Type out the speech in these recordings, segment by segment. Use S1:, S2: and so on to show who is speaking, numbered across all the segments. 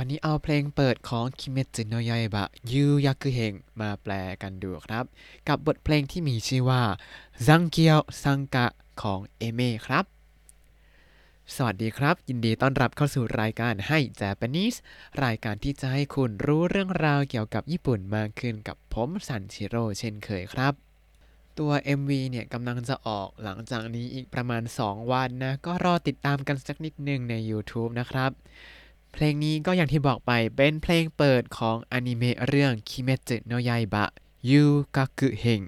S1: วันนี้เอาเพลงเปิดของ鬼滅の刃遊郭編มาแปลกันดูครับ กับบทเพลงที่มีชื่อว่า残響散歌ของ Aimer ครับ สวัสดีครับ ยินดีต้อนรับเข้าสู่รายการให้ Japanese รายการที่จะให้คุณรู้เรื่องราวเกี่ยวกับญี่ปุ่นมากขึ้นกับผมสันชิโร่เช่นเคยครับตัว MV เนี่ยกำลังจะออกหลังจากนี้อีกประมาณ 2 วันนะ ก็รอติดตามกันสักนิดนึงใน YouTube นะครับ เพลงนี้ก็อย่างที่บอกไปเป็นเพลงเปิดของอนิเมะเรื่องคิเมจิโนยาบะยูกากุเฮง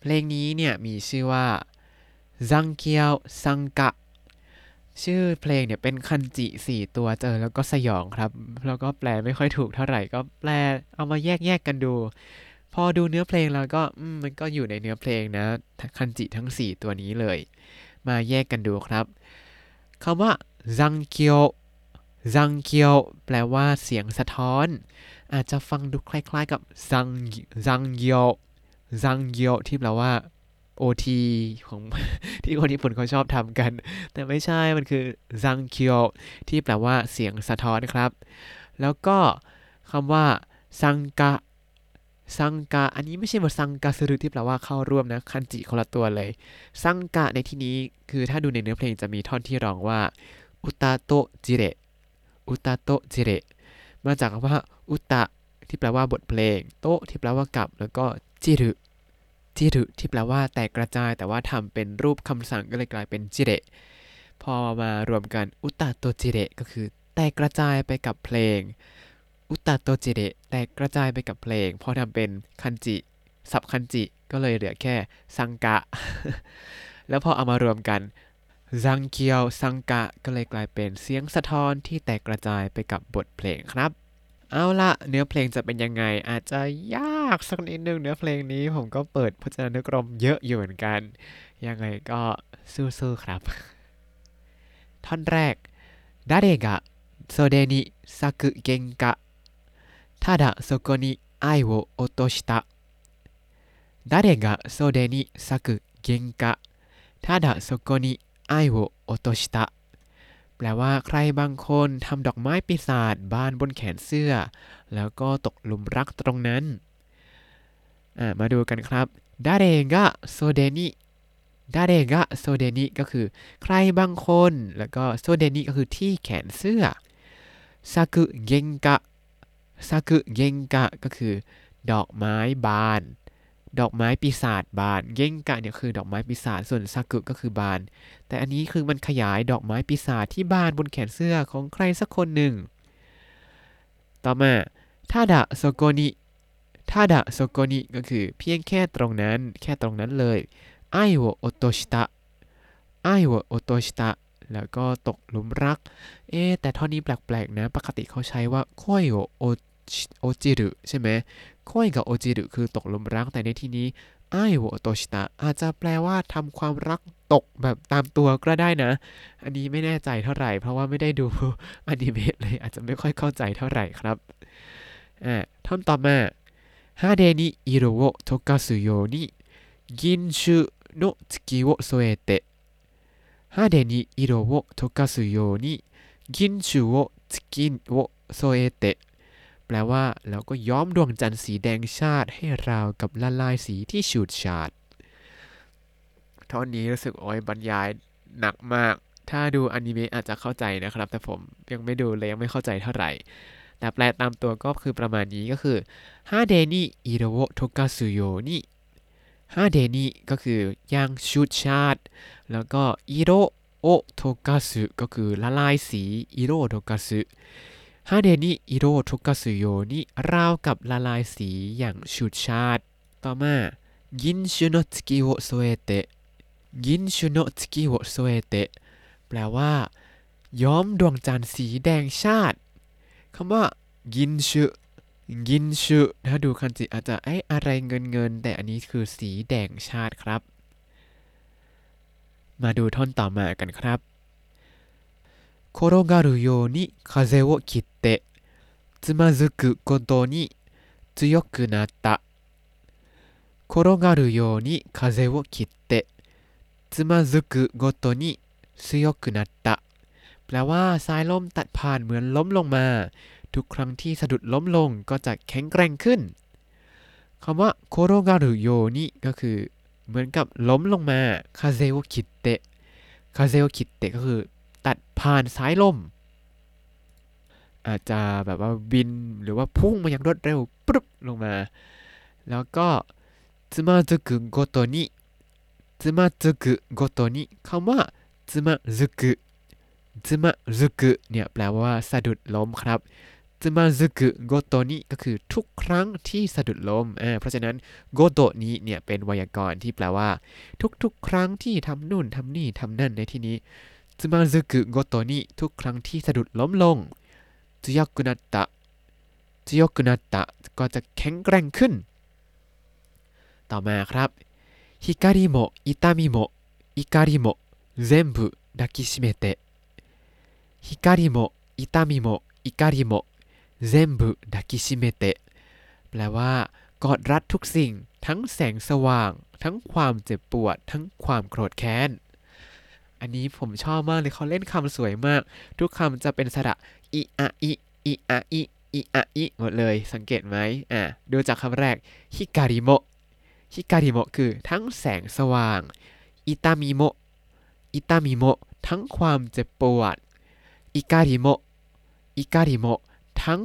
S1: เพลงนี้เนี่ยมีชื่อว่าซังเกียวซังกะ ชื่อเพลงเนี่ยเป็นคันจิสี่ตัวเจอแล้วก็สยองครับ แล้วก็แปลไม่ค่อยถูกเท่าไหร่ก็แปลเอามาแยกแยกกันดู พอดูเนื้อเพลงแล้วก็มมันก็อยู่ในเนื้อเพลงนะคันจิทั้ง 4 ตัวนี้เลย มาแยกกันดูครับคำว่าซังเกียว ซังเกียวแปลว่าเสียงสะท้อน อาจจะฟังดูคล้าย ๆ กับซังซังเกียวซังเกียวที่แปลว่า OT ของที่คนญี่ปุ่นเขาชอบทำกัน แต่ไม่ใช่มันคือซังเคียวที่แปลว่าเสียงสะท้อนครับ แล้วก็คำว่าซังกะซังกะอันนี้ไม่ใช่ว่าซังกะสรุที่แปลว่าเข้าร่วมนะคันจิคนละตัวเลยซังกะในที่นี้คือถ้าดูในเนื้อเพลงจะมีท่อนที่ร้องว่าอุตาโตจิเร อุตาโตจิเรมาจากคำว่าอุตะที่แปลว่าบทเพลง โตที่แปลว่ากับ แล้วก็จิรุจิรุที่แปลว่าแตกกระจาย แต่ว่าทำเป็นรูปคำสั่งก็เลยกลายเป็นจิเระพอมารวมกันอุตาโตจิเระก็คือ แตกกระจายไปกับเพลง อุตาโตจิเระแตกกระจายไปกับเพลง พอทำเป็นคันจิสับคันจิก็เลยเหลือแค่ซังกะ แล้วพอเอามารวมกัน ซังเกียวซังกะก็เลยกลายเป็นเสียงสะท้อนที่แตกกระจายไปกับบทเพลงครับ เอาละเนื้อเพลงจะเป็นยังไงอาจจะยากสักนิดนึงเนื้อเพลงนี้ผมก็เปิดพจนานุกรมเยอะอยู่เหมือนกัน ยังไงก็สู้ๆครับ ท่อนแรก誰が袖に咲く喧嘩ただそこに愛を落とした誰が袖に咲く喧嘩ただそこに ไอโวโอโตชิตะแปลว่าใครบางคนทำดอกไม้ปีศาจบานบนแขนเสื้อ แล้วก็ตกหลุมรักตรงนั้น มาดูกันครับดาเรงะโซเดนิดาเรงะโซเดนิก็คือใครบางคน แล้วก็โซเดนิก็คือที่แขนเสื้อซากุเกงกะซากุเกงกะก็คือ ดอกไม้บาน ดอกไม้ปีศาจบานเกงกะเนี่ยคือดอกไม้ปีศาจส่วนซากุก็คือบาน แต่อันนี้คือมันขยายดอกไม้ปีศาจที่บานบนแขนเสื้อของใครสักคนหนึ่ง ต่อมาทาดะโซโกนิทาดะโซโกนิก็คือเพียงแค่ตรงนั้น แค่ตรงนั้นเลยไอโวโอโตชิตะไอโวโอโตชิตะแล้วก็ตกหลุมรัก เอ๊แต่ท่อนนี้แปลกๆนะ ปกติเขาใช้ว่าค่อยโอโอจิรุใช่ไหมค่อยกับโอจิรุคือตกหลุมรัก แต่ในที่นี้ไอโวโอโตชิตะอาจจะแปลว่าทำความรักตกแบบตามตัวก็ได้นะ อันนี้ไม่แน่ใจเท่าไหร่ เพราะว่าไม่ได้ดูอนิเมะเลย อาจจะไม่ค่อยเข้าใจเท่าไหร่ครับอ่าท่อนต่อมา羽に色を溶かすように銀種の月を添えて羽に色を溶かすように銀種を月を添えて แปลว่าแล้วก็ย้อมดวงจันทร์สีแดงชาติให้ราวกับละลายสีที่ฉูดฉาดท่อนนี้รู้สึกโอ้ยบรรยายหนักมาก ถ้าดูอนิเมะอาจจะเข้าใจนะครับ แต่ผมยังไม่ดูเลยยังไม่เข้าใจเท่าไหร่ แต่แปลตามตัวก็คือประมาณนี้ก็คือฮาเดนิอิโรโอโทกาสุโยนิฮาเดนิก็คือยังชุดชาติ แล้วก็อิโรโอโทกาสุก็คือละลายสีอิโรโทกาสุ ฮาเดนิอิโรโทกาสุโยนิราวกับละลายสีอย่างชุดชาติต่อมายินชุโนสกิโอโซเอเตะยินชุโนสกิโอโซเอเตะแปลว่า ย้อมดวงจันทร์สีแดงชาติคำว่ากินชุกินชุถ้าดูคันจิอาจจะไอ้อะไรเงินเงิน แต่อันนี้คือสีแดงชาติครับ มาดูท่อนต่อมากันครับ 転がるように風を切ってつまずくことに強くなった転がるように風を切ってつまずくごとに強くなったแป แปลว่าสายลมตัดผ่านเหมือนล้มลงมา ทุกครั้งที่สะดุดล้มลงก็จะแข็งแกร่งขึ้นคำว่าโคโรการุโยนิก็คือ เหมือนกับล้มลงมาคาเซโอคิเตะคาเซโอคิเตะก็คือ ตัด ผ่านสายลม อาจจะแบบว่าบินหรือว่าพุ่งมาอย่างรวดเร็วปุ๊บลงมา แล้วก็つまずくごとにつまずくごとにคำว่าつまずくつまずくเนี่ยแปลว่าสะดุดล้มครับつまずくごとにก็คือทุกครั้งที่สะดุดล้มอ่าเพราะฉะนั้นโกโตนี้เนี่ยเป็นไวยากรณ์ที่แปลว่า ทุกๆ ครั้งที่ทำนู่นทำนี่ทำนั่นในที่นี้ つまずくごとにทุกครั้งที่สะดุดล้มลง強くなった強くなったก็จะแข็งแกร่งขึ้น ต่อมาครับ光も痛みも怒りも全部抱きしめて光も痛みも怒りも全部抱きしめてแปลว่า กอดรัดทุกสิ่ง ทั้งแสงสว่าง ทั้งความเจ็บปวด ทั้งความโกรธแค้น อันนี้ผมชอบมากเลยเขาเล่นคำสวยมาก ทุกคำจะเป็นสระอิอะอิอิอะอิอิอะอิหมดเลย สังเกตไหมอ่าดูจากคำแรกฮิการิโมฮิการิโมคือทั้งแสงสว่าง อิตามิโมอิตามิโมทั้งความเจ็บปวด อิการิโมอิการิโมทั้ง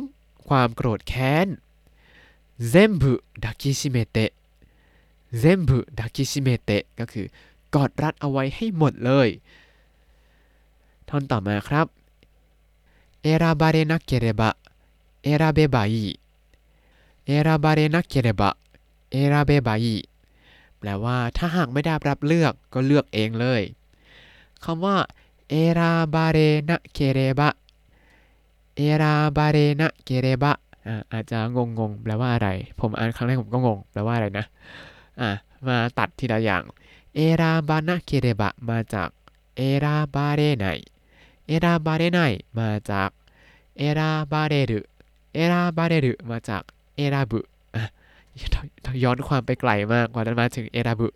S1: ความโกรธแค้น全部抱きしめて全部抱きしめてก็คือ กอดรัดเอาไว้ให้หมดเลย ท่อนต่อมาครับเอราบาเรนักเกเรบะเอราเบบายเอราบาเรนักเกเรบะเอราเบบายแปลว่าถ้าหากไม่ได้รับเลือกก็เลือกเองเลยคำว่าเอราบาเรนักเกเรบะเอราบาเรนักเกเรบะอาจจะงงงแปลว่าอะไร ผมอ่านครั้งแรกผมก็งง แปลว่าอะไรนะ อะ มาตัดทีละอย่าง เอราบานะเคเรบะมาจากเอราบาเรไนเอราบาเรไนมาจากเอราบาเรรุเอราบาเรรุมาจากเอราบุย้อนความไปไกลมากกว่านั้นมาถึงเอราบุ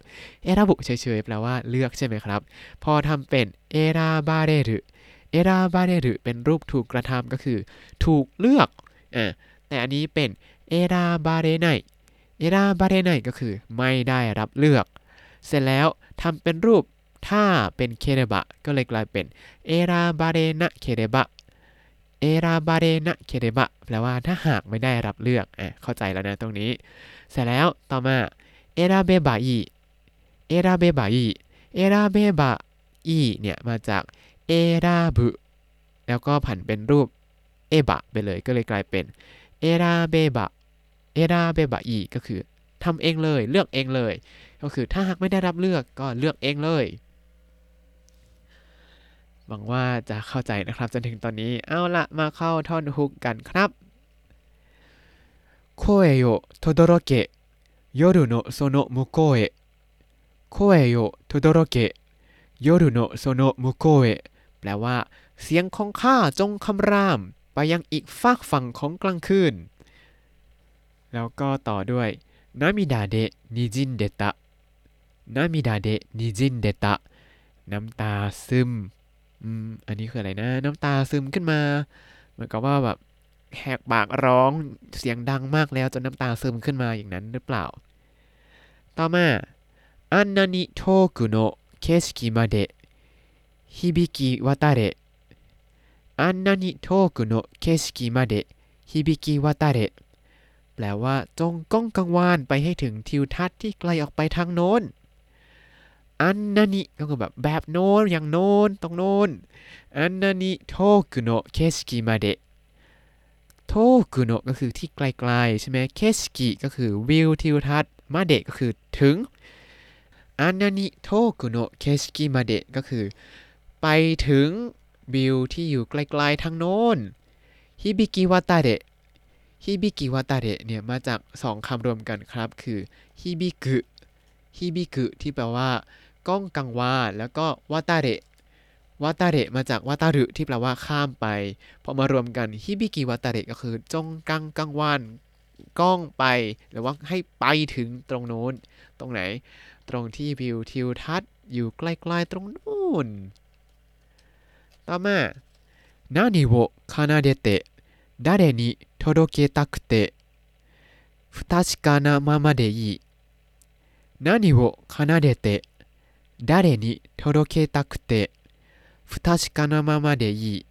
S1: เอราบุเฉยๆแปลว่าเลือกใช่ไหมครับ พอทำเป็นเอราบาเรรุเอราบาเรรุเป็นรูปถูกกระทำก็คือ ถูกเลือกอ่าแต่อันนี้เป็นเอราบาเรไนเอราบาเรไนก็คือไม่ได้รับเลือก เสร็จแล้วทำเป็นรูปถ้าเป็นเคเรบะก็เลยกลายเป็นเอราบาเรนะเคเรบะเอราบาเรนะเคเรบะแปลว่าถ้าหากไม่ได้รับเลือกอะเข้าใจแล้วนะตรงนี้ เสร็จแล้วต่อมาเอราเบบะอีเอราเบบะอีเอราเบบะอีเนี่ยมาจากเอราบุแล้วก็ผันเป็นรูปเอบะไปเลยก็เลยกลายเป็นเอราเบบะเอราเบบะอีก็คือทำเองเลยเลือกเองเลย ก็คือถ้าหากไม่ได้รับเลือกก็เลือกเองเลย หวังว่าจะเข้าใจนะครับจนถึงตอนนี้ เอาละมาเข้าท่อนฮุกกันครับ声よ轟け夜のその向こうへ声よ轟け夜のその向こうへแปลว่า เสียงของข้าจงคำราม ไปยังอีกฝากฝั่งของกลางคืน แล้วก็ต่อด้วยนามิดาเดะนิจินเดตะ นามิดาเดะนิจินเดตะ น้ำตาซึมอืมอันนี้คืออะไรนะ น้ำตาซึมขึ้นมาเหมือนกับว่าแบบแหกปากร้องเสียงดังมากแล้วจนน้ำตาซึมขึ้นมาอย่างนั้นหรือเปล่า ต่อมาあんなに遠くの景色まで響き渡れあんなに遠くの景色まで響き渡れแปลว่าจงก้องกังวานไปให้ถึงทิวทัศน์ที่ไกลออกไปทางโน้น อันนานิก็คือแบบแบบโน้นอย่างโน้นตรงโน้นอันนานิโทกุโนะเคชิกิมาเดะโทกุโนะก็คือที่ไกลๆใช่ไหมเคชิกิก็คือวิวทิวทัศน์มาเดะก็คือถึงอันนานิโทกุโนะเคชิกิมาเดะก็คือ ไปถึงวิวที่อยู่ไกลๆทางโน้นฮิบิกิวาตาเดะฮิบิกิวาตาเดะเนี่ยมาจากสองคำรวมกันครับ คือฮิบิกุฮิบิกุที่แปลว่า ก้องกังวานแล้วก็วาตาเดะวาตาเดะมาจากวาตารุที่แปลว่าข้ามไป พอมารวมกัน ฮิบิกิวาตาเดะก็คือจงกังกังวานก้องไป หรือว่าให้ไปถึงตรงโน้น ตรงไหน ตรงที่วิวทิวทัศน์อยู่ใกล้ๆตรงนู้น ต่อมา 何を奏でて誰に届けたくて不確かなままでいい何を奏でて 誰に届けたくて不確かなままでいい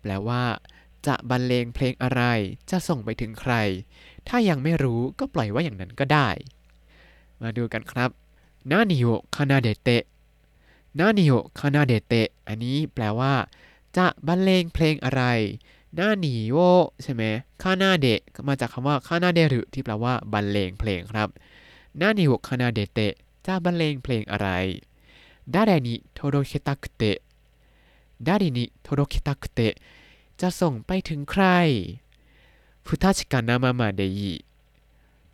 S1: แปลว่า จะบรรเลงเพลงอะไร จะส่งไปถึงใคร ถ้ายังไม่รู้ก็ปล่อยไว้อย่างนั้นก็ได้ มาดูกันครับนานิโอคานาเดเตะนานิโอคานาเดเตะอันนี้แปลว่า จะบรรเลงเพลงอะไรนานิโอใช่ไหมคานาเดะมาจากคำว่าคานาเดรุที่แปลว่าบรรเลงเพลงครับนานิโอคานาเดเตะจะบรรเลงเพลงอะไร 誰に届けたくて誰に届けたくてจะส่งไปถึงใครฟุตาชิกานามามาเดยิ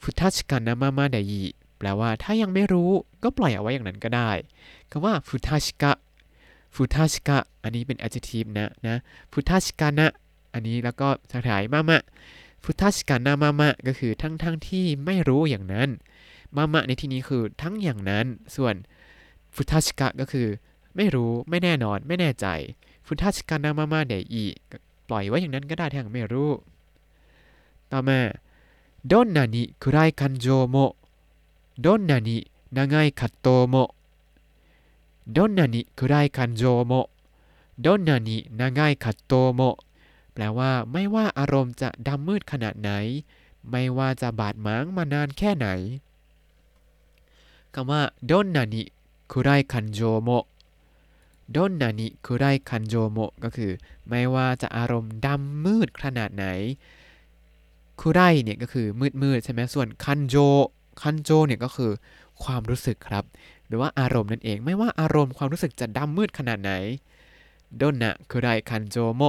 S1: ฟุตาชิกานามามาเดยิแปลว่าถ้ายังไม่รู้ก็ปล่อยเอาไว้อย่างนั้นก็ได้คำว่าฟุตาชิกะฟุตาชิกะอันนี้เป็น adjective นะนะฟุตาชิกานะอันนี้แล้วก็สถายมามะฟุตาชิกานามามะก็คือทั้งทั้งที่ไม่รู้อย่างนั้นมามะในที่นี้คือทั้งอย่างนั้น ส่วน ฟุทัชิกะก็คือไม่รู้ไม่แน่นอนไม่แน่ใจ ฟุทัชิกะนามามาเดอีปล่อยไว้อย่างนั้นก็ได้ทั้งไม่รู้ ต่อมาดอนนานิคุไรคันโจโมどんなに長い葛藤もどんなに暗い感情もどんなに長い葛藤もแปลว่าไม่ว่าอารมณ์จะดำมืดขนาดไหน ไม่ว่าจะบาดหมางมานานแค่ไหนคำว่าดอนนานิ 暗い感情もดนนานิคุไรคันโจโมก็คือ ไม่ว่าจะอารมณ์ดำมืดขนาดไหนคุไรเนี่ยก็คือมืดมืดใช่ไหมส่วนคันโจคันโจเนี่ยก็คือความรู้สึกครับ หรือว่าอารมณ์นั่นเองไม่ว่าอารมณ์ความรู้สึกจะดำมืดขนาดไหนดนนะคุไรคันโจโม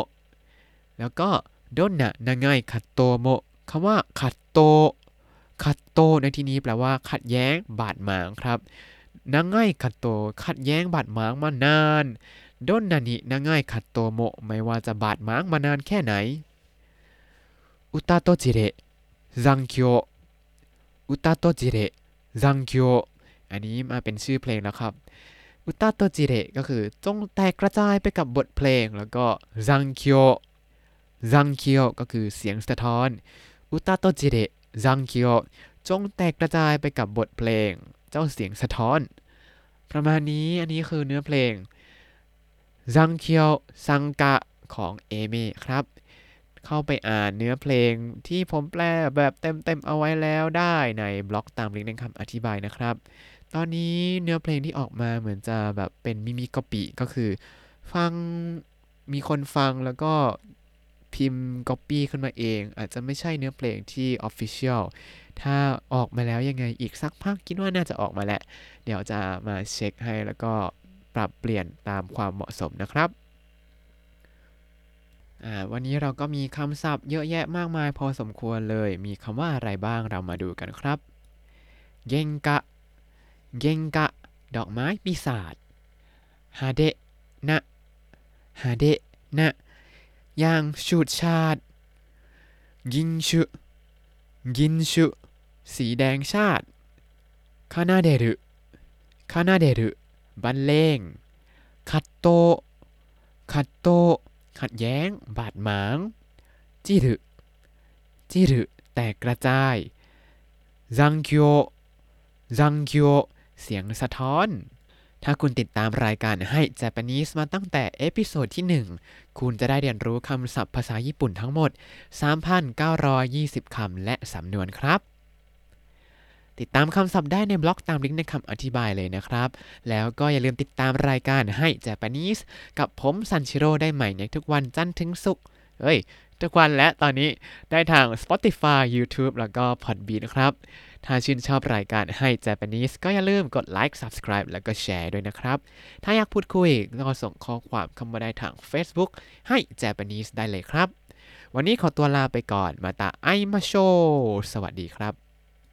S1: แล้วก็ดนนะนางไงขัดโตโมคำว่าขัดโตขัดโตในที่นี้แปลว่า ขัดแย้งบาดหมางครับ นางไงขัดโตขัดแย้งบาดหมางมานานดนนานินางไงขัดโตโมไม่ว่าจะบาดหมางมานานแค่ไหนอุตาโตจิเรซังคียวอุตาโตจิเรซังคียวอันนี้มาเป็นชื่อเพลงแล้วครับอุตาโตจิเรก็คือจงแตกกระจายไปกับบทเพลงแล้วก็ซังคียวซังคียวก็คือเสียงสะท้อนอุตาโตจิเรซังคียวจงแตกกระจายไปกับบทเพลง เจ้าเสียงสะท้อน ประมาณนี้อันนี้คือเนื้อเพลง残響散歌ของ Aimer ครับ เข้าไปอ่านเนื้อเพลงที่ผมแปลแบบเต็มๆเอาไว้แล้วได้ในบล็อกตามลิงก์ในคำอธิบายนะครับ ตอนนี้เนื้อเพลงที่ออกมาเหมือนจะแบบเป็น耳コピก็คือ ฟังมีคนฟังแล้วก็พิมพ์ก๊อปปี้ขึ้นมาเอง อาจจะไม่ใช่เนื้อเพลงที่ official ถ้าออกมาแล้วยังไงอีกสักพักคิดว่าน่าจะออกมาแหละเดี๋ยวจะมาเช็คให้แล้วก็ปรับเปลี่ยนตามความเหมาะสมนะครับวันนี้เราก็มีคำศัพท์เยอะแยะมากมายพอสมควรเลย มีคำว่าอะไรบ้างเรามาดูกันครับเกงกะเกงกะ ดอกไม้ปีศาจ ฮาเดะนะ ฮาเดะนะอย่างชูดชาดกินชุกินชุ สีแดงชาติคานาเดรุคานาเดรุบรรเลงคัตโตคัตโตขัดแย้ง บาดหมาง 散る 散る แตกกระจาย 残響 残響 เสียงสะท้อน ถ้าคุณติดตามรายการให้ Japanese มาตั้งแต่ episode ที่ 1 คุณจะได้เรียนรู้คำศัพท์ภาษาญี่ปุ่นทั้งหมด 3,920 คำและสำนวนครับ ติดตามคำศัพท์ได้ในบล็อกตามลิงก์ในคำอธิบายเลยนะครับ แล้วก็อย่าลืมติดตามรายการให้ Japanese กับผมซันชิโร่ได้ใหม่ในทุกวันจันทร์ถึงศุกร์เฮ้ย ทุกวันและตอนนี้ได้ทาง Spotify YouTube แล้วก็ Podbean นะครับ ถ้าชื่นชอบรายการให้ Japanese ก็อย่าลืมกดไลค์ Subscribe แล้วก็แชร์ด้วยนะครับ ถ้าอยากพูดคุยก็ส่งข้อความเข้ามาได้ทาง Facebook ให้ Japanese ได้เลยครับ วันนี้ขอตัวลาไปก่อนมาตาไอมาโช สวัสดีครับ